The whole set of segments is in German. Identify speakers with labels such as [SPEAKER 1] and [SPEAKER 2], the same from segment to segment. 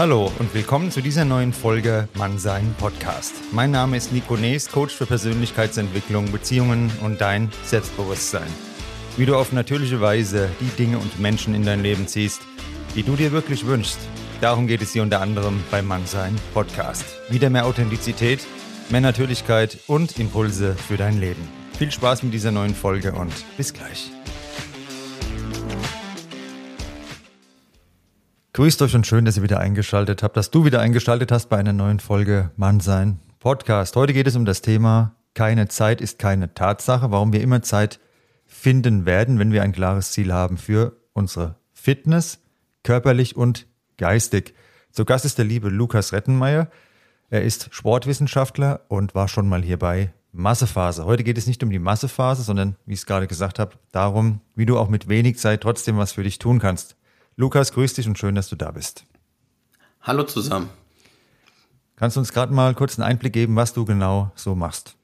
[SPEAKER 1] Hallo und willkommen zu dieser neuen Folge Mannsein Podcast. Mein Name ist Nico Nees, Coach für Persönlichkeitsentwicklung, Beziehungen und dein Selbstbewusstsein. Wie du auf natürliche Weise die Dinge und Menschen in dein Leben ziehst, die du dir wirklich wünschst. Darum geht es hier unter anderem beim Mannsein Podcast. Wieder mehr Authentizität, mehr Natürlichkeit und Impulse für dein Leben. Viel Spaß mit dieser neuen Folge und bis gleich. Grüßt euch und schön, dass ihr wieder eingeschaltet habt, dass du wieder eingeschaltet hast bei einer neuen Folge Mannsein Podcast. Heute geht es um das Thema Keine Zeit ist keine Tatsache, warum wir immer Zeit finden werden, wenn wir ein klares Ziel haben für unsere Fitness, körperlich und geistig. Zu Gast ist der liebe Lukas Rettenmeier. Er ist Sportwissenschaftler und war schon mal hier bei Massephase. Heute geht es nicht um die Massephase, sondern, wie ich es gerade gesagt habe, darum, wie du auch mit wenig Zeit trotzdem was für dich tun kannst. Lukas, grüß dich und schön, dass du da bist.
[SPEAKER 2] Hallo zusammen.
[SPEAKER 1] Kannst du uns gerade mal kurz einen Einblick geben, was du genau so machst?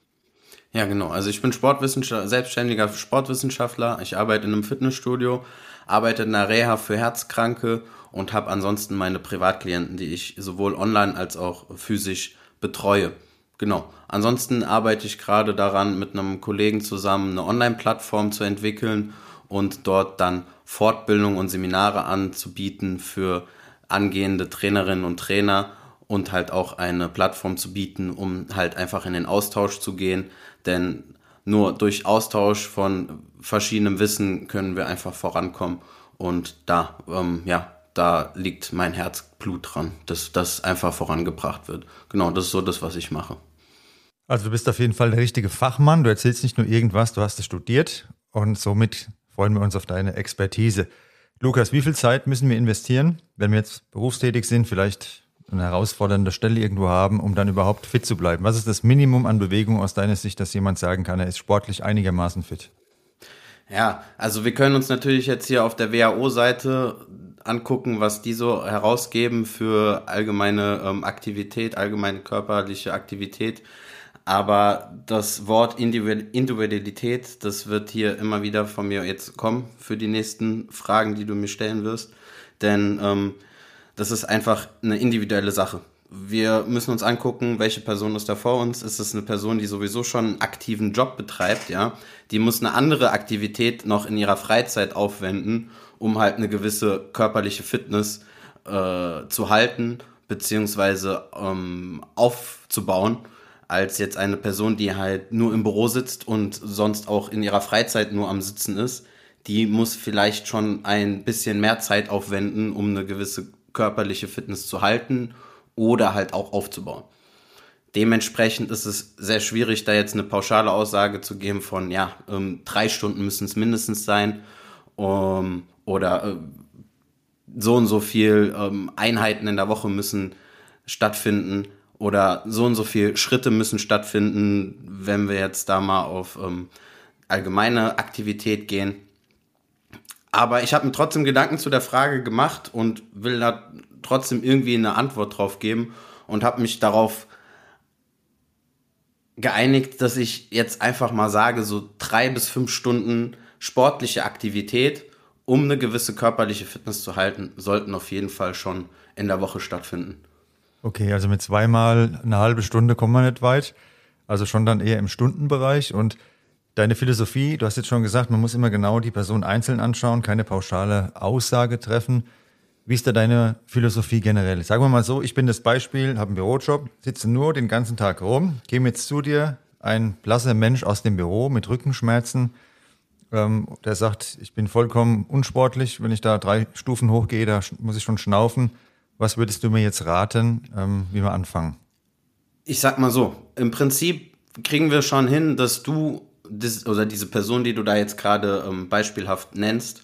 [SPEAKER 2] Ja, genau. Also ich bin Sportwissenschaftler, selbstständiger Sportwissenschaftler. Ich arbeite in einem Fitnessstudio, arbeite in einer Reha für Herzkranke und habe ansonsten meine Privatklienten, die ich sowohl online als auch physisch betreue. Genau. Ansonsten arbeite ich gerade daran, mit einem Kollegen zusammen eine Online-Plattform zu entwickeln und dort dann Fortbildung und Seminare anzubieten für angehende Trainerinnen und Trainer und halt auch eine Plattform zu bieten, um halt einfach in den Austausch zu gehen. Denn nur durch Austausch von verschiedenem Wissen können wir einfach vorankommen. Und da, ähm, ja, da liegt mein Herzblut dran, dass das einfach vorangebracht wird. Genau, das ist so das, was ich mache.
[SPEAKER 1] Also du bist auf jeden Fall der richtige Fachmann. Du erzählst nicht nur irgendwas, du hast es studiert und somit freuen wir uns auf deine Expertise. Lukas, wie viel Zeit müssen wir investieren, wenn wir jetzt berufstätig sind, vielleicht eine herausfordernde Stelle irgendwo haben, um dann überhaupt fit zu bleiben? Was ist das Minimum an Bewegung aus deiner Sicht, dass jemand sagen kann, er ist sportlich einigermaßen fit?
[SPEAKER 2] Ja, also wir können uns natürlich jetzt hier auf der WHO-Seite angucken, was die so herausgeben für allgemeine ähm, Aktivität, allgemeine körperliche Aktivität. Aber das Wort Individualität, das wird hier immer wieder von mir jetzt kommen für die nächsten Fragen, die du mir stellen wirst. Denn ähm, das ist einfach eine individuelle Sache. Wir müssen uns angucken, welche Person ist da vor uns. Ist es eine Person, die sowieso schon einen aktiven Job betreibt, ja? Die muss eine andere Aktivität noch in ihrer Freizeit aufwenden, um halt eine gewisse körperliche Fitness äh, zu halten, beziehungsweise ähm, aufzubauen als jetzt eine Person, die halt nur im Büro sitzt und sonst auch in ihrer Freizeit nur am Sitzen ist. Die muss vielleicht schon ein bisschen mehr Zeit aufwenden, um eine gewisse körperliche Fitness zu halten oder halt auch aufzubauen. Dementsprechend ist es sehr schwierig, da jetzt eine pauschale Aussage zu geben von, ja, ähm, drei Stunden müssen es mindestens sein um, oder äh, so und so viel ähm, Einheiten in der Woche müssen stattfinden oder so und so viele Schritte müssen stattfinden, wenn wir jetzt da mal auf ähm, allgemeine Aktivität gehen. Aber ich habe mir trotzdem Gedanken zu der Frage gemacht und will da trotzdem irgendwie eine Antwort drauf geben und habe mich darauf geeinigt, dass ich jetzt einfach mal sage, so drei bis fünf Stunden sportliche Aktivität, um eine gewisse körperliche Fitness zu halten, sollten auf jeden Fall schon in der Woche stattfinden.
[SPEAKER 1] Okay, also mit zweimal eine halbe Stunde kommen wir nicht weit. Also schon dann eher im Stundenbereich. Und deine Philosophie, du hast jetzt schon gesagt, man muss immer genau die Person einzeln anschauen, keine pauschale Aussage treffen. Wie ist da deine Philosophie generell? Sagen wir mal so, ich bin das Beispiel, habe einen Bürojob, sitze nur den ganzen Tag rum, gehe jetzt zu dir, ein blasser Mensch aus dem Büro mit Rückenschmerzen, ähm, der sagt, ich bin vollkommen unsportlich, wenn ich da drei Stufen hochgehe, da muss ich schon schnaufen. Was würdest du mir jetzt raten, ähm, wie wir anfangen?
[SPEAKER 2] Ich sag mal so, im Prinzip kriegen wir schon hin, dass du das, oder diese Person, die du da jetzt gerade ähm, beispielhaft nennst,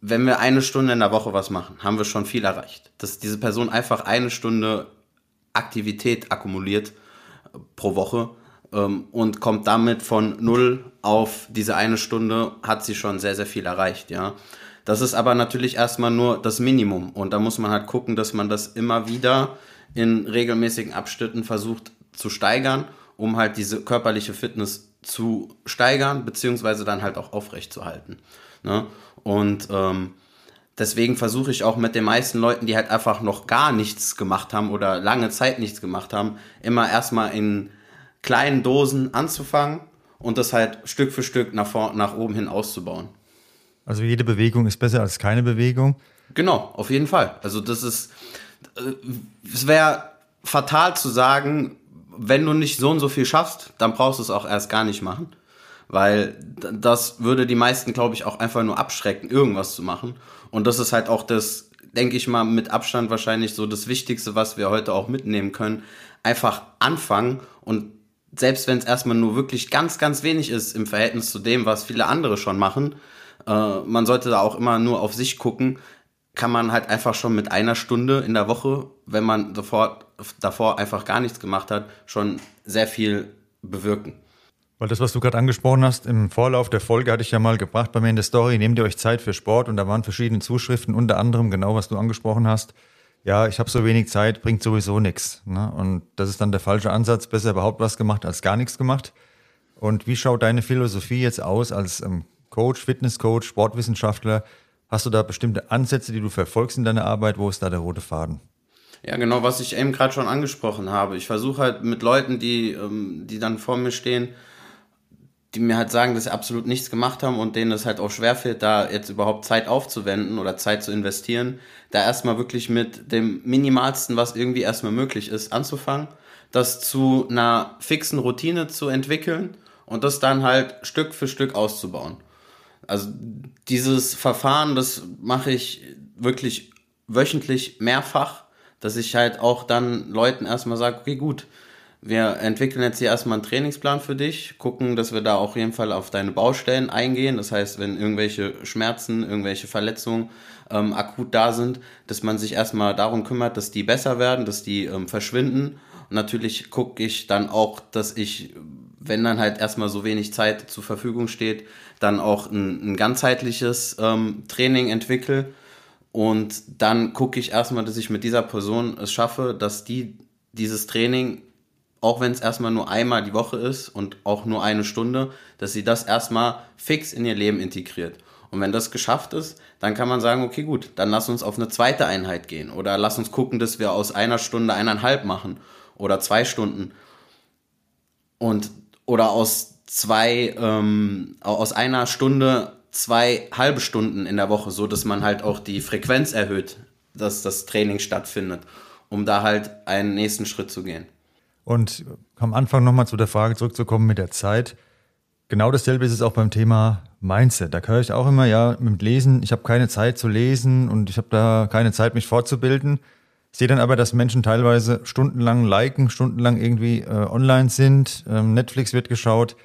[SPEAKER 2] wenn wir eine Stunde in der Woche was machen, haben wir schon viel erreicht. Dass diese Person einfach eine Stunde Aktivität akkumuliert äh, pro Woche ähm, und kommt damit von null auf diese eine Stunde, hat sie schon sehr, sehr viel erreicht, ja. Das ist aber natürlich erstmal nur das Minimum. Und da muss man halt gucken, dass man das immer wieder in regelmäßigen Abschnitten versucht zu steigern, um halt diese körperliche Fitness zu steigern, beziehungsweise dann halt auch aufrecht zu halten. Ne? Und ähm, Deswegen versuche ich auch mit den meisten Leuten, die halt einfach noch gar nichts gemacht haben oder lange Zeit nichts gemacht haben, immer erstmal in kleinen Dosen anzufangen und das halt Stück für Stück nach, vor, nach oben hin auszubauen.
[SPEAKER 1] Also jede Bewegung ist besser als keine Bewegung?
[SPEAKER 2] Genau, auf jeden Fall. Also das ist, äh, es wäre fatal zu sagen, wenn du nicht so und so viel schaffst, dann brauchst du es auch erst gar nicht machen. Weil das würde die meisten, glaube ich, auch einfach nur abschrecken, irgendwas zu machen. Und das ist halt auch das, denke ich mal, mit Abstand wahrscheinlich so das Wichtigste, was wir heute auch mitnehmen können. Einfach anfangen und selbst wenn es erstmal nur wirklich ganz, ganz wenig ist im Verhältnis zu dem, was viele andere schon machen, äh, man sollte da auch immer nur auf sich gucken, kann man halt einfach schon mit einer Stunde in der Woche, wenn man sofort davor einfach gar nichts gemacht hat, schon sehr viel bewirken.
[SPEAKER 1] Weil das, was du gerade angesprochen hast, im Vorlauf der Folge hatte ich ja mal gebracht bei mir in der Story, nehmt ihr euch Zeit für Sport und da waren verschiedene Zuschriften, unter anderem genau, was du angesprochen hast. Ja, ich habe so wenig Zeit, bringt sowieso nichts. Ne? Und das ist dann der falsche Ansatz, besser überhaupt was gemacht als gar nichts gemacht. Und wie schaut deine Philosophie jetzt aus als ähm, Coach, Fitnesscoach, Sportwissenschaftler? Hast du da bestimmte Ansätze, die du verfolgst in deiner Arbeit? Wo ist da der rote Faden?
[SPEAKER 2] Ja, genau, was ich eben gerade schon angesprochen habe. Ich versuche halt mit Leuten, die, ähm, die dann vor mir stehen, die mir halt sagen, dass sie absolut nichts gemacht haben und denen es halt auch schwerfällt, da jetzt überhaupt Zeit aufzuwenden oder Zeit zu investieren, da erstmal wirklich mit dem Minimalsten, was irgendwie erstmal möglich ist, anzufangen, das zu einer fixen Routine zu entwickeln und das dann halt Stück für Stück auszubauen. Also dieses Verfahren, das mache ich wirklich wöchentlich mehrfach, dass ich halt auch dann Leuten erstmal sage, okay, gut, wir entwickeln jetzt hier erstmal einen Trainingsplan für dich, gucken, dass wir da auf jeden Fall auf deine Baustellen eingehen. Das heißt, wenn irgendwelche Schmerzen, irgendwelche Verletzungen ähm, akut da sind, dass man sich erstmal darum kümmert, dass die besser werden, dass die ähm, verschwinden. Und natürlich gucke ich dann auch, dass ich, wenn dann halt erstmal so wenig Zeit zur Verfügung steht, dann auch ein, ein ganzheitliches ähm, Training entwickle. Und dann gucke ich erstmal, dass ich mit dieser Person es schaffe, dass die dieses Training auch wenn es erstmal nur einmal die Woche ist und auch nur eine Stunde, dass sie das erstmal fix in ihr Leben integriert. Und wenn das geschafft ist, dann kann man sagen, okay, gut, dann lass uns auf eine zweite Einheit gehen oder lass uns gucken, dass wir aus einer Stunde eineinhalb machen oder zwei Stunden und oder aus zwei ähm, aus einer Stunde zwei halbe Stunden in der Woche, so dass man halt auch die Frequenz erhöht, dass das Training stattfindet, um da halt einen nächsten Schritt zu gehen.
[SPEAKER 1] Und am Anfang nochmal zu der Frage zurückzukommen mit der Zeit. Genau dasselbe ist es auch beim Thema Mindset. Da höre ich auch immer, ja, mit Lesen, ich habe keine Zeit zu lesen und ich habe da keine Zeit, mich fortzubilden. Sehe dann aber, dass Menschen teilweise stundenlang liken, stundenlang irgendwie äh, online sind. Ähm, Netflix wird geschaut.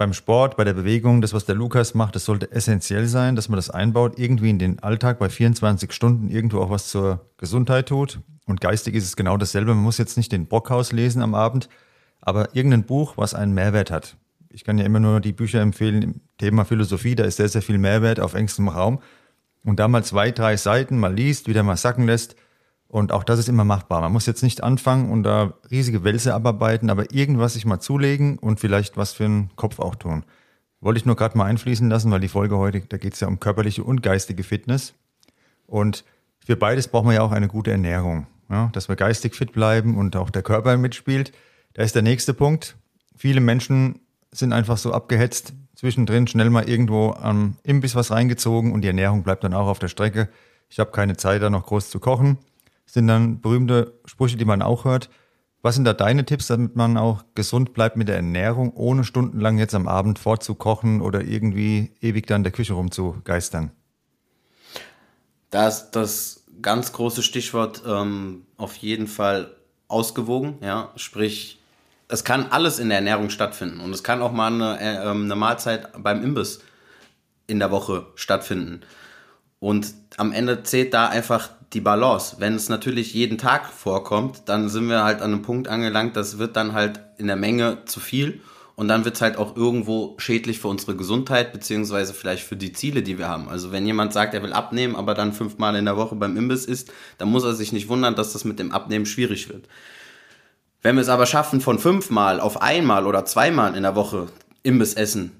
[SPEAKER 1] Beim Sport, bei der Bewegung, das, was der Lukas macht, das sollte essentiell sein, dass man das einbaut, irgendwie in den Alltag bei 24 Stunden irgendwo auch was zur Gesundheit tut. Und geistig ist es genau dasselbe. Man muss jetzt nicht den Brockhaus lesen am Abend, aber irgendein Buch, was einen Mehrwert hat. Ich kann ja immer nur die Bücher empfehlen im Thema Philosophie, da ist sehr, sehr viel Mehrwert auf engstem Raum. Und da mal zwei, drei Seiten mal liest, wieder mal sacken lässt. Und auch das ist immer machbar. Man muss jetzt nicht anfangen und da riesige Wälze abarbeiten, aber irgendwas sich mal zulegen und vielleicht was für den Kopf auch tun. Wollte ich nur gerade mal einfließen lassen, weil die Folge heute, da geht es ja um körperliche und geistige Fitness. Und für beides braucht man ja auch eine gute Ernährung ja, dass wir geistig fit bleiben und auch der Körper mitspielt. Da ist der nächste Punkt. Viele Menschen sind einfach so abgehetzt, zwischendrin schnell mal irgendwo am Imbiss was reingezogen und die Ernährung bleibt dann auch auf der Strecke. Ich habe keine Zeit, da noch groß zu kochen. Sind dann berühmte Sprüche, die man auch hört. Was sind da deine Tipps, damit man auch gesund bleibt mit der Ernährung, ohne stundenlang jetzt am Abend vorzukochen oder irgendwie ewig da in der Küche rumzugeistern?
[SPEAKER 2] Das, das ganz großes Stichwort ähm, auf jeden Fall ausgewogen, ja, sprich, es kann alles in der Ernährung stattfinden und es kann auch mal eine, äh, ähm, eine Mahlzeit beim Imbiss in der Woche stattfinden. Und am Ende zählt da einfach die Balance. Wenn es natürlich jeden Tag vorkommt, dann sind wir halt an einem Punkt angelangt, das wird dann halt in der Menge zu viel und dann wird es halt auch irgendwo schädlich für unsere Gesundheit, beziehungsweise vielleicht für die Ziele, die wir haben. Also wenn jemand sagt, er will abnehmen, aber dann fünfmal in der Woche beim Imbiss isst, dann muss er sich nicht wundern, dass das mit dem Abnehmen schwierig wird. Wenn wir es aber schaffen, von fünfmal auf einmal oder zweimal in der Woche Imbiss essen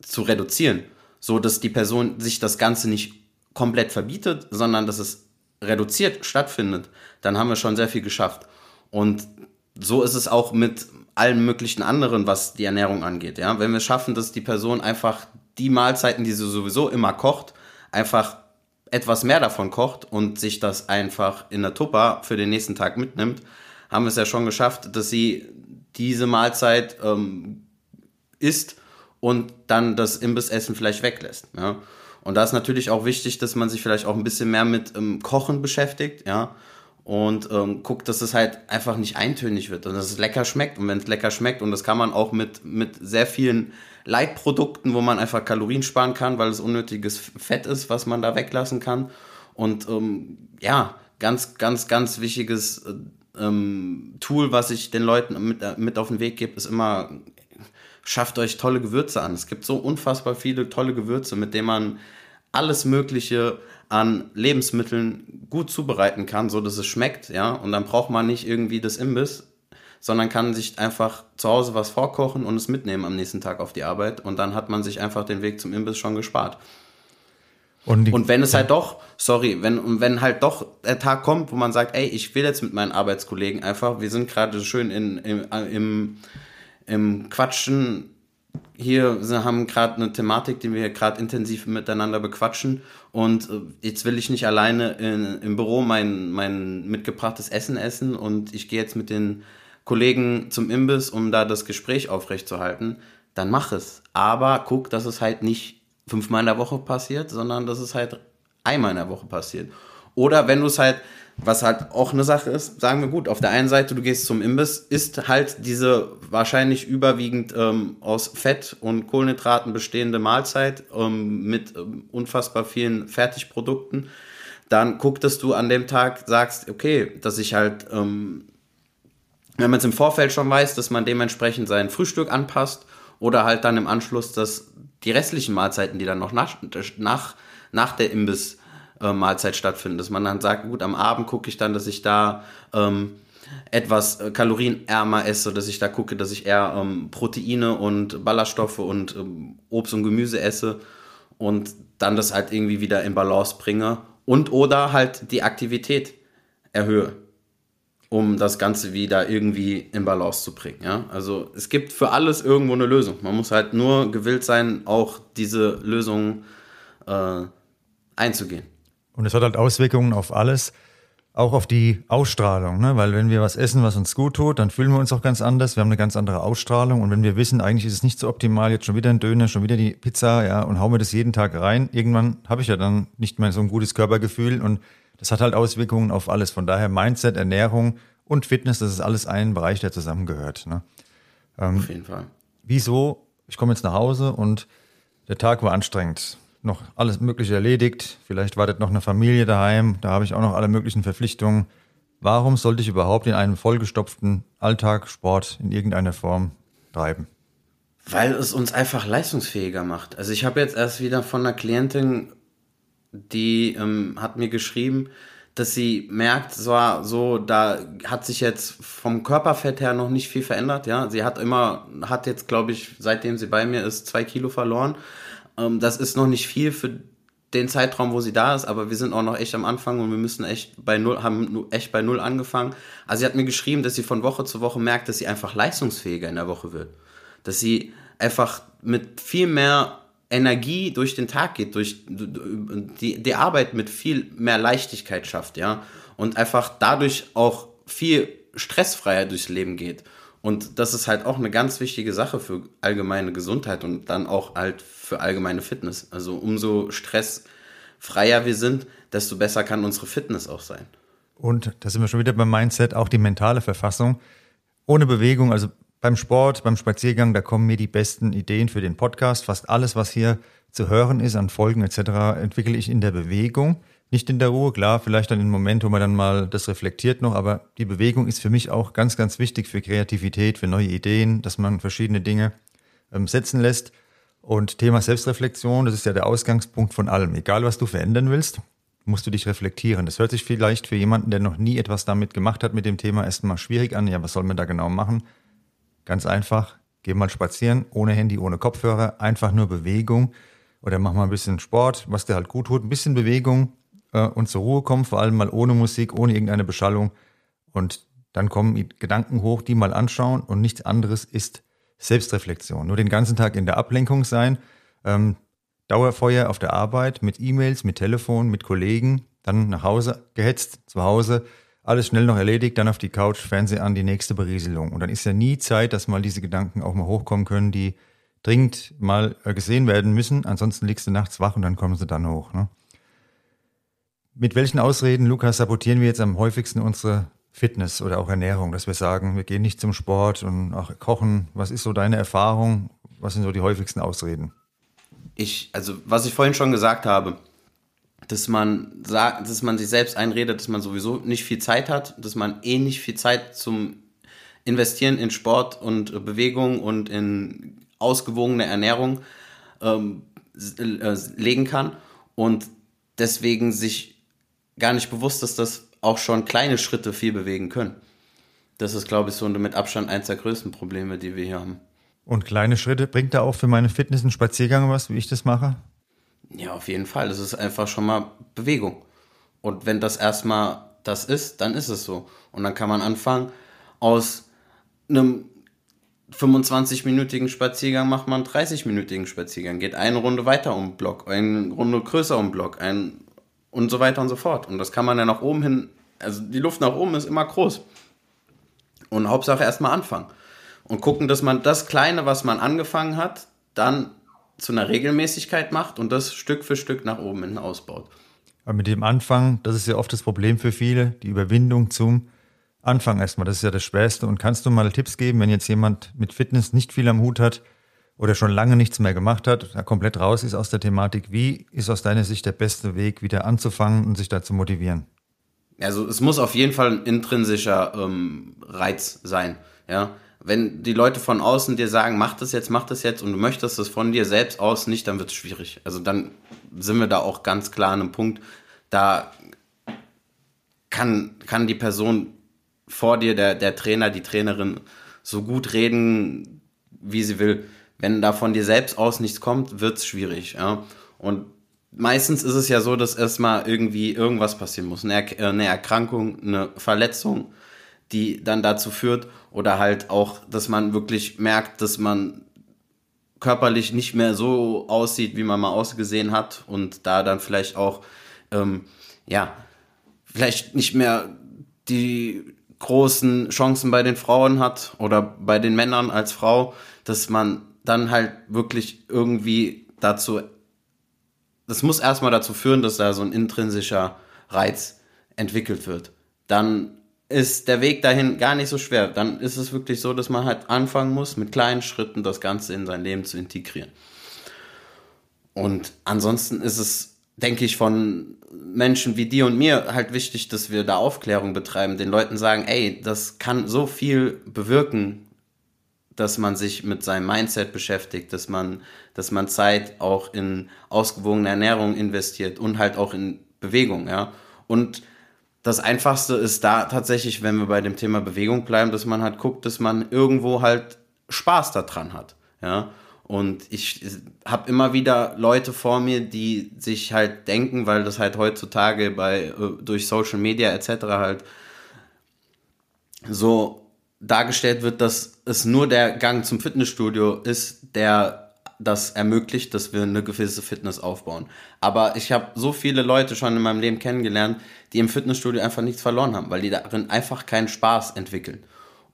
[SPEAKER 2] zu reduzieren, so dass die Person sich das Ganze nicht komplett verbietet, sondern dass es reduziert stattfindet, dann haben wir schon sehr viel geschafft. Und so ist es auch mit allen möglichen anderen, was die Ernährung angeht. Ja? Wenn wir schaffen, dass die Person einfach die Mahlzeiten, die sie sowieso immer kocht, einfach etwas mehr davon kocht und sich das einfach in der Tupper für den nächsten Tag mitnimmt, haben wir es ja schon geschafft, dass sie diese Mahlzeit ähm, isst und dann das Imbissessen vielleicht weglässt. Ja? Und da ist natürlich auch wichtig, dass man sich vielleicht auch ein bisschen mehr mit ähm, Kochen beschäftigt, ja, und ähm, guckt, dass es halt einfach nicht eintönig wird und dass es lecker schmeckt. Und wenn es lecker schmeckt, und das kann man auch mit, mit sehr vielen Leitprodukten, wo man einfach Kalorien sparen kann, weil es unnötiges Fett ist, was man da weglassen kann. Und ähm, ja, ganz, ganz, ganz wichtiges äh, ähm, Tool, was ich den Leuten mit, äh, mit auf den Weg gebe, ist immer, schafft euch tolle Gewürze an. Es gibt so unfassbar viele tolle Gewürze, mit denen man alles Mögliche an Lebensmitteln gut zubereiten kann, so dass es schmeckt, ja. Und dann braucht man nicht irgendwie das Imbiss, sondern kann sich einfach zu Hause was vorkochen und es mitnehmen am nächsten Tag auf die Arbeit. Und dann hat man sich einfach den Weg zum Imbiss schon gespart. Und, und, wenn es halt doch, sorry, wenn, wenn halt doch der Tag kommt, wo man sagt, ey, ich will jetzt mit meinen Arbeitskollegen einfach, wir sind gerade schön in, im, im, im Quatschen hier haben gerade eine Thematik, die wir gerade intensiv miteinander bequatschen. Und äh, jetzt will ich nicht alleine in, im Büro mein, mein mitgebrachtes Essen essen und ich gehe jetzt mit den Kollegen zum Imbiss, um da das Gespräch aufrechtzuerhalten. Dann mach es. Aber guck, dass es halt nicht fünfmal in der Woche passiert, sondern dass es halt einmal in der Woche passiert. Oder wenn du es halt, was halt auch eine Sache ist, sagen wir gut, auf der einen Seite, du gehst zum Imbiss, isst halt diese wahrscheinlich überwiegend ähm, aus Fett und Kohlenhydraten bestehende Mahlzeit ähm, mit ähm, unfassbar vielen Fertigprodukten. Dann guck, dass du an dem Tag sagst, okay, dass ich halt, ähm, wenn man es im Vorfeld schon weiß, dass man dementsprechend sein Frühstück anpasst oder halt dann im Anschluss, dass die restlichen Mahlzeiten, die dann noch nach, nach, nach der Imbiss äh, Mahlzeit stattfinden. Dass man dann sagt, gut, am Abend gucke ich dann, dass ich da ähm, etwas äh, kalorienärmer esse, dass ich da gucke, dass ich eher ähm, Proteine und Ballaststoffe und ähm, Obst und Gemüse esse und dann das halt irgendwie wieder in Balance bringe und oder halt die Aktivität erhöhe, um das Ganze wieder irgendwie in Balance zu bringen. Ja? Also es gibt für alles irgendwo eine Lösung. Man muss halt nur gewillt sein, auch diese Lösung äh, einzugehen.
[SPEAKER 1] Und es hat halt Auswirkungen auf alles, auch auf die Ausstrahlung, ne? weil wenn wir was essen, was uns gut tut, dann fühlen wir uns auch ganz anders, wir haben eine ganz andere Ausstrahlung und wenn wir wissen, eigentlich ist es nicht so optimal, jetzt schon wieder ein Döner, schon wieder die Pizza, ja, und hauen wir das jeden Tag rein, irgendwann habe ich ja dann nicht mehr so ein gutes Körpergefühl und das hat halt Auswirkungen auf alles. Von daher Mindset, Ernährung und Fitness, das ist alles ein Bereich, der zusammengehört. Ne?
[SPEAKER 2] Ähm, auf jeden Fall.
[SPEAKER 1] Wieso? Ich komme jetzt nach Hause und der Tag war anstrengend noch alles Mögliche erledigt. Vielleicht wartet noch eine Familie daheim. Da habe ich auch noch alle möglichen Verpflichtungen. Warum sollte ich überhaupt in einem vollgestopften Alltag Sport in irgendeiner Form treiben?
[SPEAKER 2] Weil es uns einfach leistungsfähiger macht. Also ich habe jetzt erst wieder von einer Klientin, die ähm, hat mir geschrieben, dass sie merkt, so, so, da hat sich jetzt vom Körperfett her noch nicht viel verändert. Ja, sie hat immer, hat jetzt, glaube ich, seitdem sie bei mir ist, zwei Kilo verloren. Ähm, das ist noch nicht viel für den Zeitraum, wo sie da ist, aber wir sind auch noch echt am Anfang und wir müssen echt bei null, haben echt bei null angefangen. Also sie hat mir geschrieben, dass sie von Woche zu Woche merkt, dass sie einfach leistungsfähiger in der Woche wird. Dass sie einfach mit viel mehr Energie durch den Tag geht, durch die, die Arbeit mit viel mehr Leichtigkeit schafft, ja. Und einfach dadurch auch viel stressfreier durchs Leben geht. Und das ist halt auch eine ganz wichtige Sache für allgemeine Gesundheit und dann auch halt für allgemeine Fitness. Also umso stressfreier wir sind, desto besser kann unsere Fitness auch sein.
[SPEAKER 1] Und da sind wir schon wieder beim Mindset, auch die mentale Verfassung. Ohne Bewegung, also beim Sport, beim Spaziergang, da kommen mir die besten Ideen für den Podcast. Fast alles, was hier zu hören ist an Folgen etc., entwickle ich in der Bewegung nicht in der Ruhe. Klar, vielleicht dann im Moment, wo man dann mal das reflektiert noch, aber die Bewegung ist für mich auch ganz, ganz wichtig für Kreativität, für neue Ideen, dass man verschiedene Dinge ähm, setzen lässt. Und Thema Selbstreflexion, das ist ja der Ausgangspunkt von allem. Egal, was du verändern willst, musst du dich reflektieren. Das hört sich vielleicht für jemanden, der noch nie etwas damit gemacht hat, mit dem Thema erstmal schwierig an. Ja, was soll man da genau machen? Ganz einfach, geh mal spazieren, ohne Handy, ohne Kopfhörer, einfach nur Bewegung oder mach mal ein bisschen Sport, was dir halt gut tut, ein bisschen Bewegung äh, und zur Ruhe kommen, vor allem mal ohne Musik, ohne irgendeine Beschallung. Und dann kommen Gedanken hoch, die mal anschauen und nichts anderes ist Selbstreflexion. Nur den ganzen Tag in der Ablenkung sein, ähm, Dauerfeuer auf der Arbeit, mit E-Mails, mit Telefon, mit Kollegen, dann nach Hause gehetzt, zu Hause, alles schnell noch erledigt, dann auf die Couch, Fernseher an, die nächste Berieselung. Und dann ist ja nie Zeit, dass mal diese Gedanken auch mal hochkommen können, die dringend mal äh, gesehen werden müssen. Ansonsten liegst du nachts wach und dann kommen sie dann hoch. Ne? Mit welchen Ausreden, Lukas, sabotieren wir jetzt am häufigsten unsere Fitness oder auch Ernährung, dass wir sagen, wir gehen nicht zum Sport und auch kochen. Was ist so deine Erfahrung? Was sind so die häufigsten Ausreden?
[SPEAKER 2] Ich, also was ich vorhin schon gesagt habe, dass man sagt, dass man sich selbst einredet, dass man sowieso nicht viel Zeit hat, dass man eh nicht viel Zeit zum Investieren in Sport und Bewegung und in ausgewogene Ernährung ähm, äh, legen kann und deswegen sich gar nicht bewusst dass auch schon kleine Schritte viel bewegen können. Das ist, glaube ich, so mit Abstand eins der größten Probleme, die wir hier haben.
[SPEAKER 1] Und kleine Schritte bringt da auch für meine Fitness einen Spaziergang was, wie ich das mache?
[SPEAKER 2] Ja, auf jeden Fall. Das ist einfach schon mal Bewegung. Und wenn das erstmal das ist, dann ist es so. Und dann kann man anfangen, aus einem 25-minütigen Spaziergang macht man einen 30-minütigen Spaziergang, geht eine Runde weiter um den Block, eine Runde größer um den Block, ein und so weiter und so fort. Und das kann man ja nach oben hin, also die Luft nach oben ist immer groß. Und Hauptsache erstmal anfangen. Und gucken, dass man das Kleine, was man angefangen hat, dann zu einer Regelmäßigkeit macht und das Stück für Stück nach oben hin ausbaut.
[SPEAKER 1] Aber mit dem Anfang, das ist ja oft das Problem für viele, die Überwindung zum Anfang erstmal. Das ist ja das Schwerste. Und kannst du mal Tipps geben, wenn jetzt jemand mit Fitness nicht viel am Hut hat oder schon lange nichts mehr gemacht hat, da komplett raus ist aus der Thematik, wie ist aus deiner Sicht der beste Weg, wieder anzufangen und sich da zu motivieren?
[SPEAKER 2] Also es muss auf jeden Fall ein intrinsischer ähm, Reiz sein. Ja, wenn die Leute von außen dir sagen, mach das jetzt, mach das jetzt und du möchtest das von dir selbst aus nicht, dann wird es schwierig. Also dann sind wir da auch ganz klar an einem Punkt, da kann, kann die Person vor dir, der, der Trainer, die Trainerin, so gut reden, wie sie will. Wenn da von dir selbst aus nichts kommt, wird es schwierig. Ja? Und meistens ist es ja so, dass erstmal irgendwie irgendwas passieren muss. Eine, er eine Erkrankung, eine Verletzung, die dann dazu führt oder halt auch, dass man wirklich merkt, dass man körperlich nicht mehr so aussieht, wie man mal ausgesehen hat und da dann vielleicht auch, ähm, ja, vielleicht nicht mehr die großen Chancen bei den Frauen hat oder bei den Männern als Frau, dass man dann halt wirklich irgendwie dazu, das muss erstmal dazu führen, dass da so ein intrinsischer Reiz entwickelt wird. Dann ist der Weg dahin gar nicht so schwer. Dann ist es wirklich so, dass man halt anfangen muss, mit kleinen Schritten das Ganze in sein Leben zu integrieren. Und ansonsten ist es, denke ich, von Menschen wie dir und mir halt wichtig, dass wir da Aufklärung betreiben, den Leuten sagen, ey, das kann so viel bewirken, dass man sich mit seinem Mindset beschäftigt, dass man, dass man Zeit auch in ausgewogene Ernährung investiert und halt auch in Bewegung, ja. Und das Einfachste ist da tatsächlich, wenn wir bei dem Thema Bewegung bleiben, dass man halt guckt, dass man irgendwo halt Spaß daran hat. Ja. Und ich habe immer wieder Leute vor mir, die sich halt denken, weil das halt heutzutage bei äh, durch Social Media etc. halt so dargestellt wird, dass es nur der Gang zum Fitnessstudio ist, der das ermöglicht, dass wir eine gewisse Fitness aufbauen. Aber ich habe so viele Leute schon in meinem Leben kennengelernt, die im Fitnessstudio einfach nichts verloren haben, weil die darin einfach keinen Spaß entwickeln.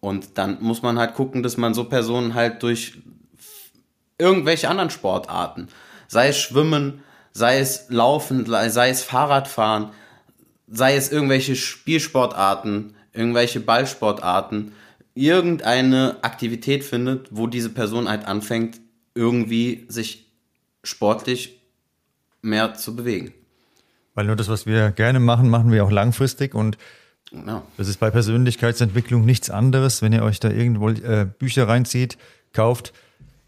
[SPEAKER 2] Und dann muss man halt gucken, dass man so Personen halt durch irgendwelche anderen Sportarten, sei es Schwimmen, sei es Laufen, sei es Fahrradfahren, sei es irgendwelche Spielsportarten, irgendwelche Ballsportarten, irgendeine Aktivität findet, wo diese Person halt anfängt, irgendwie sich sportlich mehr zu bewegen.
[SPEAKER 1] Weil nur das, was wir gerne machen, machen wir auch langfristig und ja. das ist bei Persönlichkeitsentwicklung nichts anderes, wenn ihr euch da irgendwo äh, Bücher reinzieht, kauft,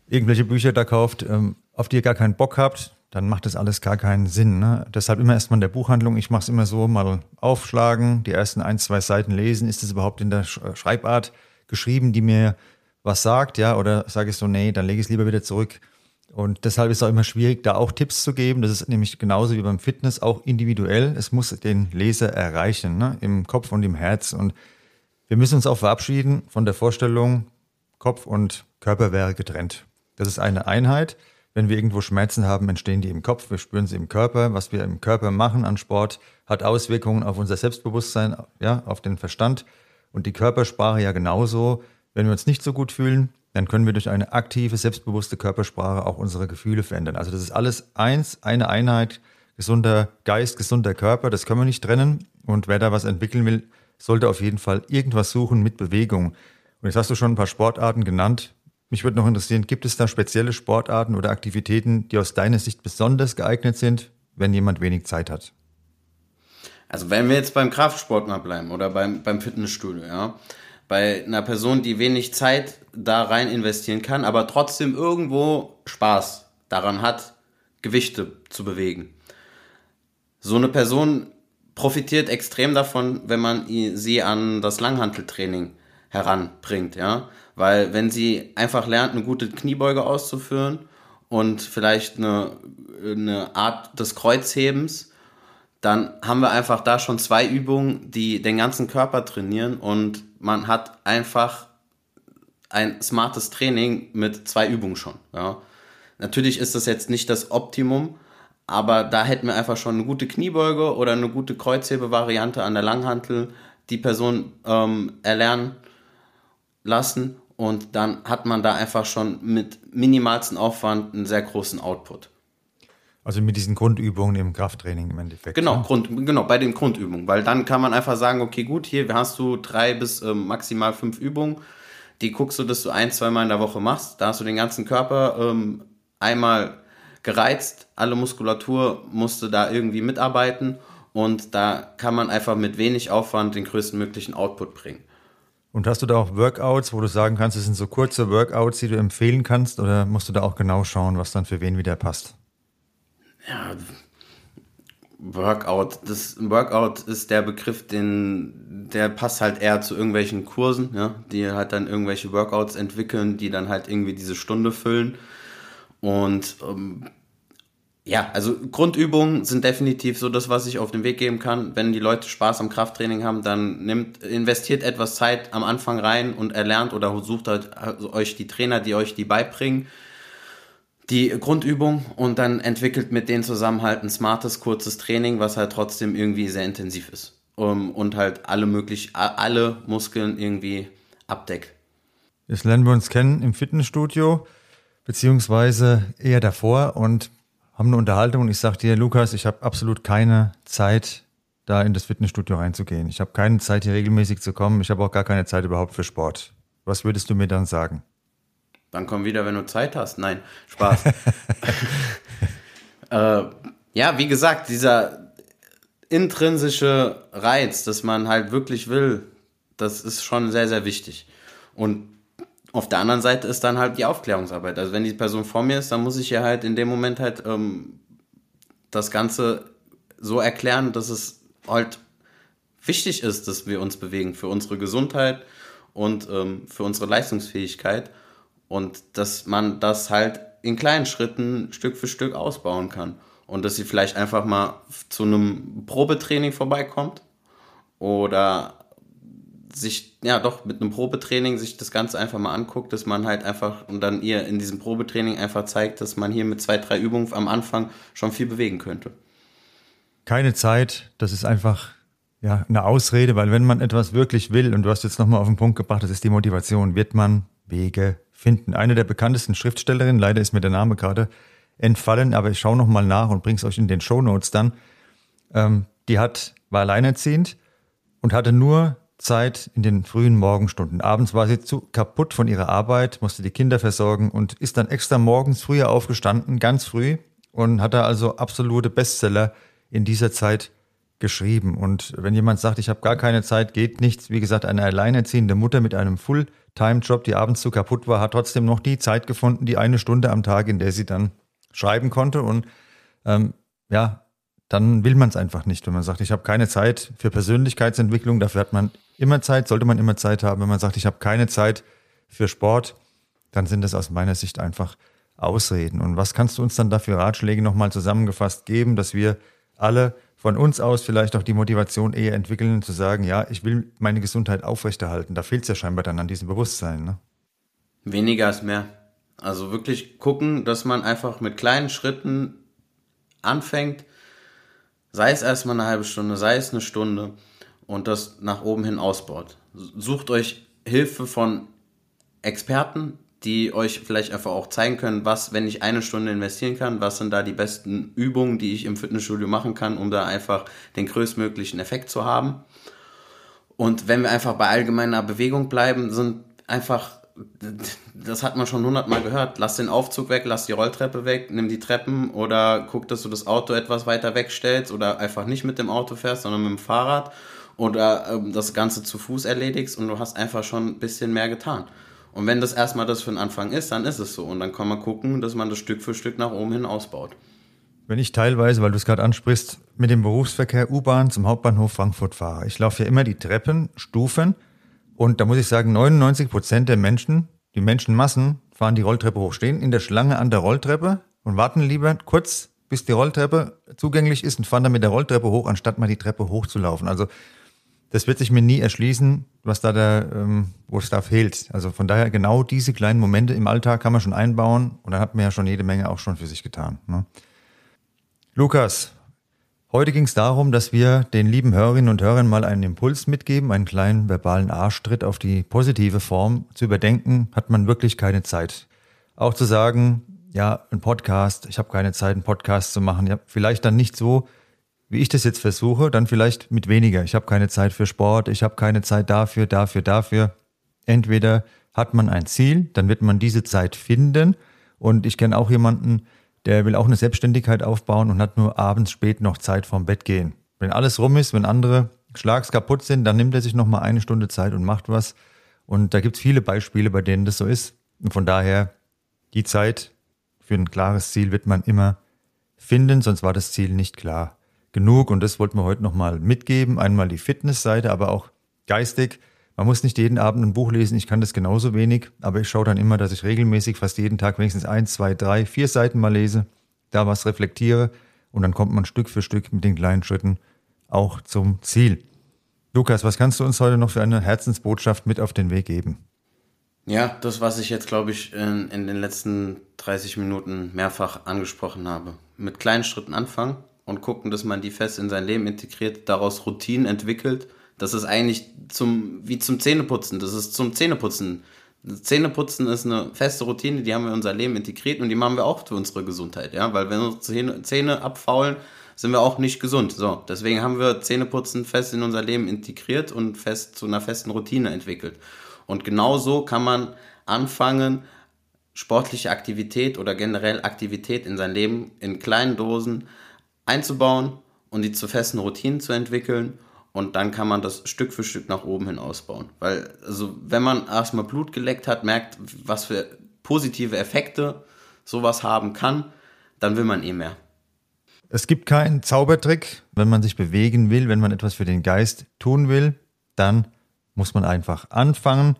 [SPEAKER 1] irgendwelche Bücher da kauft, ähm, auf die ihr gar keinen Bock habt, dann macht das alles gar keinen Sinn. Ne? Deshalb immer erstmal in der Buchhandlung, ich mache es immer so, mal aufschlagen, die ersten ein, zwei Seiten lesen, ist es überhaupt in der Schreibart geschrieben, die mir was sagt, ja, oder sage ich so, nee, dann lege ich es lieber wieder zurück. Und deshalb ist es auch immer schwierig, da auch Tipps zu geben. Das ist nämlich genauso wie beim Fitness auch individuell. Es muss den Leser erreichen, ne? im Kopf und im Herz. Und wir müssen uns auch verabschieden von der Vorstellung, Kopf und Körper wäre getrennt. Das ist eine Einheit. Wenn wir irgendwo Schmerzen haben, entstehen die im Kopf, wir spüren sie im Körper. Was wir im Körper machen an Sport, hat Auswirkungen auf unser Selbstbewusstsein, ja, auf den Verstand. Und die Körpersprache ja genauso. Wenn wir uns nicht so gut fühlen, dann können wir durch eine aktive, selbstbewusste Körpersprache auch unsere Gefühle verändern. Also das ist alles eins, eine Einheit, gesunder Geist, gesunder Körper, das können wir nicht trennen. Und wer da was entwickeln will, sollte auf jeden Fall irgendwas suchen mit Bewegung. Und jetzt hast du schon ein paar Sportarten genannt. Mich würde noch interessieren, gibt es da spezielle Sportarten oder Aktivitäten, die aus deiner Sicht besonders geeignet sind, wenn jemand wenig Zeit hat?
[SPEAKER 2] Also wenn wir jetzt beim Kraftsport mal bleiben oder beim, beim Fitnessstudio, ja, bei einer Person, die wenig Zeit da rein investieren kann, aber trotzdem irgendwo Spaß daran hat, Gewichte zu bewegen. So eine Person profitiert extrem davon, wenn man sie an das Langhanteltraining heranbringt, ja, weil wenn sie einfach lernt, eine gute Kniebeuge auszuführen und vielleicht eine, eine Art des Kreuzhebens, dann haben wir einfach da schon zwei Übungen, die den ganzen Körper trainieren und man hat einfach ein smartes Training mit zwei Übungen schon. Ja. Natürlich ist das jetzt nicht das Optimum, aber da hätten wir einfach schon eine gute Kniebeuge oder eine gute Kreuzhebe-Variante an der Langhantel die Person ähm, erlernen lassen und dann hat man da einfach schon mit minimalsten Aufwand einen sehr großen Output.
[SPEAKER 1] Also mit diesen Grundübungen im Krafttraining im Endeffekt.
[SPEAKER 2] Genau, ne? Grund, genau, bei den Grundübungen. Weil dann kann man einfach sagen, okay, gut, hier hast du drei bis ähm, maximal fünf Übungen. Die guckst du, dass du ein, zweimal in der Woche machst. Da hast du den ganzen Körper ähm, einmal gereizt. Alle Muskulatur musste da irgendwie mitarbeiten. Und da kann man einfach mit wenig Aufwand den größten möglichen Output bringen.
[SPEAKER 1] Und hast du da auch Workouts, wo du sagen kannst, es sind so kurze Workouts, die du empfehlen kannst? Oder musst du da auch genau schauen, was dann für wen wieder passt?
[SPEAKER 2] Ja, Workout, das Workout ist der Begriff, den, der passt halt eher zu irgendwelchen Kursen, ja, die halt dann irgendwelche Workouts entwickeln, die dann halt irgendwie diese Stunde füllen. Und ähm, ja, also Grundübungen sind definitiv so das, was ich auf den Weg geben kann. Wenn die Leute Spaß am Krafttraining haben, dann nimmt, investiert etwas Zeit am Anfang rein und erlernt oder sucht halt also euch die Trainer, die euch die beibringen die Grundübung und dann entwickelt mit denen zusammen halt ein smartes, kurzes Training, was halt trotzdem irgendwie sehr intensiv ist. Um, und halt alle möglich, alle Muskeln irgendwie abdeckt.
[SPEAKER 1] Jetzt lernen wir uns kennen im Fitnessstudio, beziehungsweise eher davor und haben eine Unterhaltung und ich sage dir, Lukas, ich habe absolut keine Zeit, da in das Fitnessstudio reinzugehen. Ich habe keine Zeit, hier regelmäßig zu kommen. Ich habe auch gar keine Zeit überhaupt für Sport. Was würdest du mir dann sagen?
[SPEAKER 2] Dann komm wieder, wenn du Zeit hast. Nein, Spaß. äh, ja, wie gesagt, dieser intrinsische Reiz, dass man halt wirklich will, das ist schon sehr, sehr wichtig. Und auf der anderen Seite ist dann halt die Aufklärungsarbeit. Also wenn die Person vor mir ist, dann muss ich ja halt in dem Moment halt ähm, das Ganze so erklären, dass es halt wichtig ist, dass wir uns bewegen für unsere Gesundheit und ähm, für unsere Leistungsfähigkeit. Und dass man das halt in kleinen Schritten Stück für Stück ausbauen kann. Und dass sie vielleicht einfach mal zu einem Probetraining vorbeikommt oder sich, ja doch, mit einem Probetraining sich das Ganze einfach mal anguckt, dass man halt einfach und dann ihr in diesem Probetraining einfach zeigt, dass man hier mit zwei, drei Übungen am Anfang schon viel bewegen könnte.
[SPEAKER 1] Keine Zeit, das ist einfach ja, eine Ausrede, weil wenn man etwas wirklich will, und du hast jetzt nochmal auf den Punkt gebracht, das ist die Motivation, wird man Wege finden. Eine der bekanntesten Schriftstellerinnen, leider ist mir der Name gerade entfallen, aber ich schaue nochmal nach und bringe es euch in den Show Notes dann. Ähm, die hat, war alleinerziehend und hatte nur Zeit in den frühen Morgenstunden. Abends war sie zu kaputt von ihrer Arbeit, musste die Kinder versorgen und ist dann extra morgens früher aufgestanden, ganz früh, und hat da also absolute Bestseller in dieser Zeit geschrieben. Und wenn jemand sagt, ich habe gar keine Zeit, geht nichts. Wie gesagt, eine alleinerziehende Mutter mit einem Full- Time-Job, die abends zu kaputt war, hat trotzdem noch die Zeit gefunden, die eine Stunde am Tag, in der sie dann schreiben konnte. Und ähm, ja, dann will man es einfach nicht, wenn man sagt, ich habe keine Zeit für Persönlichkeitsentwicklung. Dafür hat man immer Zeit, sollte man immer Zeit haben. Wenn man sagt, ich habe keine Zeit für Sport, dann sind das aus meiner Sicht einfach Ausreden. Und was kannst du uns dann dafür Ratschläge nochmal zusammengefasst geben, dass wir alle von uns aus vielleicht auch die Motivation eher entwickeln, zu sagen, ja, ich will meine Gesundheit aufrechterhalten. Da fehlt es ja scheinbar dann an diesem Bewusstsein. Ne?
[SPEAKER 2] Weniger ist mehr. Also wirklich gucken, dass man einfach mit kleinen Schritten anfängt, sei es erstmal eine halbe Stunde, sei es eine Stunde und das nach oben hin ausbaut. Sucht euch Hilfe von Experten, die euch vielleicht einfach auch zeigen können, was, wenn ich eine Stunde investieren kann, was sind da die besten Übungen, die ich im Fitnessstudio machen kann, um da einfach den größtmöglichen Effekt zu haben. Und wenn wir einfach bei allgemeiner Bewegung bleiben, sind einfach, das hat man schon hundertmal gehört, lass den Aufzug weg, lass die Rolltreppe weg, nimm die Treppen oder guck, dass du das Auto etwas weiter wegstellst oder einfach nicht mit dem Auto fährst, sondern mit dem Fahrrad oder ähm, das Ganze zu Fuß erledigst und du hast einfach schon ein bisschen mehr getan. Und wenn das erstmal das für den Anfang ist, dann ist es so. Und dann kann man gucken, dass man das Stück für Stück nach oben hin ausbaut.
[SPEAKER 1] Wenn ich teilweise, weil du es gerade ansprichst, mit dem Berufsverkehr U-Bahn zum Hauptbahnhof Frankfurt fahre, ich laufe ja immer die Treppen, Stufen und da muss ich sagen, 99 Prozent der Menschen, die Menschenmassen, fahren die Rolltreppe hoch, stehen in der Schlange an der Rolltreppe und warten lieber kurz, bis die Rolltreppe zugänglich ist und fahren dann mit der Rolltreppe hoch, anstatt mal die Treppe hochzulaufen. Also das wird sich mir nie erschließen, was da der, ähm, wo es da fehlt. Also von daher genau diese kleinen Momente im Alltag kann man schon einbauen und dann hat man ja schon jede Menge auch schon für sich getan. Ne? Lukas, heute ging es darum, dass wir den lieben Hörerinnen und Hörern mal einen Impuls mitgeben, einen kleinen verbalen Arschtritt auf die positive Form zu überdenken, hat man wirklich keine Zeit. Auch zu sagen, ja, ein Podcast, ich habe keine Zeit, einen Podcast zu machen. Ja, vielleicht dann nicht so, wie ich das jetzt versuche, dann vielleicht mit weniger. Ich habe keine Zeit für Sport, ich habe keine Zeit dafür, dafür, dafür. Entweder hat man ein Ziel, dann wird man diese Zeit finden. Und ich kenne auch jemanden, der will auch eine Selbstständigkeit aufbauen und hat nur abends spät noch Zeit vorm Bett gehen. Wenn alles rum ist, wenn andere schlags kaputt sind, dann nimmt er sich noch mal eine Stunde Zeit und macht was. Und da gibt es viele Beispiele, bei denen das so ist. Und von daher, die Zeit für ein klares Ziel wird man immer finden, sonst war das Ziel nicht klar genug und das wollten wir heute nochmal mitgeben. Einmal die Fitnessseite, aber auch geistig. Man muss nicht jeden Abend ein Buch lesen, ich kann das genauso wenig, aber ich schaue dann immer, dass ich regelmäßig fast jeden Tag wenigstens eins, zwei, drei, vier Seiten mal lese, da was reflektiere und dann kommt man Stück für Stück mit den kleinen Schritten auch zum Ziel. Lukas, was kannst du uns heute noch für eine Herzensbotschaft mit auf den Weg geben?
[SPEAKER 2] Ja, das, was ich jetzt, glaube ich, in, in den letzten 30 Minuten mehrfach angesprochen habe. Mit kleinen Schritten anfangen, und gucken, dass man die fest in sein Leben integriert, daraus Routinen entwickelt. Das ist eigentlich zum, wie zum Zähneputzen. Das ist zum Zähneputzen. Zähneputzen ist eine feste Routine, die haben wir in unser Leben integriert und die machen wir auch für unsere Gesundheit, ja, weil wenn unsere Zähne, abfaulen, sind wir auch nicht gesund. So, deswegen haben wir Zähneputzen fest in unser Leben integriert und fest zu einer festen Routine entwickelt. Und genauso kann man anfangen, sportliche Aktivität oder generell Aktivität in sein Leben in kleinen Dosen einzubauen und die zu festen Routinen zu entwickeln und dann kann man das Stück für Stück nach oben hin ausbauen. Weil, also, wenn man erstmal Blut geleckt hat, merkt, was für positive Effekte sowas haben kann, dann will man eh mehr.
[SPEAKER 1] Es gibt keinen Zaubertrick, wenn man sich bewegen will, wenn man etwas für den Geist tun will, dann muss man einfach anfangen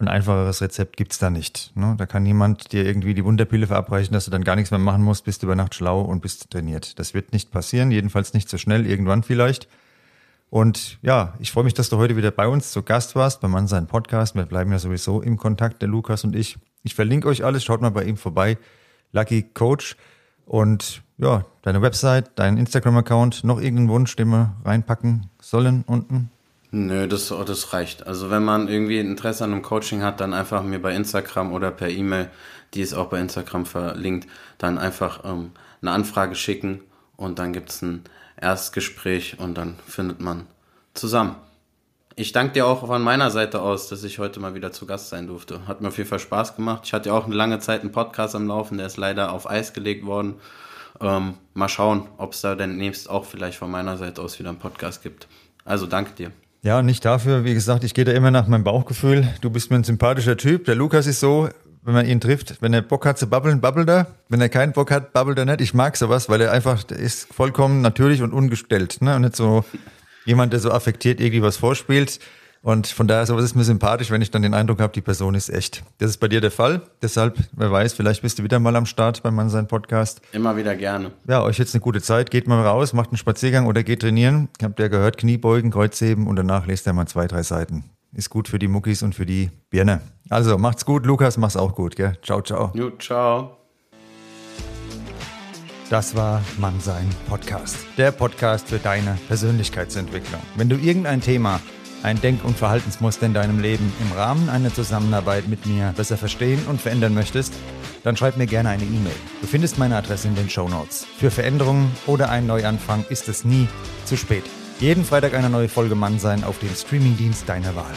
[SPEAKER 1] ein einfacheres Rezept gibt's da nicht. Ne? Da kann niemand dir irgendwie die Wunderpille verabreichen, dass du dann gar nichts mehr machen musst, bist über Nacht schlau und bist trainiert. Das wird nicht passieren, jedenfalls nicht so schnell, irgendwann vielleicht. Und ja, ich freue mich, dass du heute wieder bei uns zu Gast warst, beim Mann sein Podcast. Wir bleiben ja sowieso im Kontakt, der Lukas und ich. Ich verlinke euch alles, schaut mal bei ihm vorbei. Lucky Coach. Und ja, deine Website, dein Instagram-Account, noch irgendeinen Wunsch, den wir reinpacken sollen unten?
[SPEAKER 2] Nö, das, das reicht. Also wenn man irgendwie Interesse an einem Coaching hat, dann einfach mir bei Instagram oder per E-Mail, die ist auch bei Instagram verlinkt, dann einfach ähm, eine Anfrage schicken und dann gibt es ein Erstgespräch und dann findet man zusammen. Ich danke dir auch von meiner Seite aus, dass ich heute mal wieder zu Gast sein durfte. Hat mir auf jeden Fall Spaß gemacht. Ich hatte ja auch eine lange Zeit einen Podcast am Laufen, der ist leider auf Eis gelegt worden. Ähm, mal schauen, ob es da demnächst auch vielleicht von meiner Seite aus wieder einen Podcast gibt. Also danke dir.
[SPEAKER 1] Ja, nicht dafür. Wie gesagt, ich gehe da immer nach meinem Bauchgefühl. Du bist mir ein sympathischer Typ. Der Lukas ist so, wenn man ihn trifft, wenn er Bock hat zu babbeln, babbelt er. Wenn er keinen Bock hat, babbelt er nicht. Ich mag sowas, weil er einfach der ist vollkommen natürlich und ungestellt. Ne? Und nicht so jemand, der so affektiert irgendwie was vorspielt. Und von daher sowas ist mir sympathisch, wenn ich dann den Eindruck habe, die Person ist echt. Das ist bei dir der Fall. Deshalb, wer weiß, vielleicht bist du wieder mal am Start beim Mannsein Podcast.
[SPEAKER 2] Immer wieder gerne.
[SPEAKER 1] Ja, euch jetzt eine gute Zeit. Geht mal raus, macht einen Spaziergang oder geht trainieren. Habt ihr gehört, Kniebeugen, Kreuzheben und danach lest ihr mal zwei, drei Seiten. Ist gut für die Muckis und für die Birne. Also macht's gut, Lukas, mach's auch gut, gell? Ciao, ciao.
[SPEAKER 2] Jo, ciao.
[SPEAKER 1] Das war Mannsein Podcast. Der Podcast für deine Persönlichkeitsentwicklung. Wenn du irgendein Thema, ein Denk- und Verhaltensmuster in deinem Leben im Rahmen einer Zusammenarbeit mit mir besser verstehen und verändern möchtest, dann schreib mir gerne eine E-Mail. Du findest meine Adresse in den Show Notes. Für Veränderungen oder einen Neuanfang ist es nie zu spät. Jeden Freitag eine neue Folge Mannsein auf dem Streamingdienst deiner Wahl.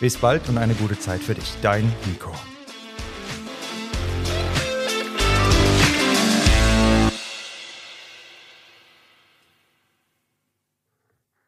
[SPEAKER 1] Bis bald und eine gute Zeit für dich. Dein Nico.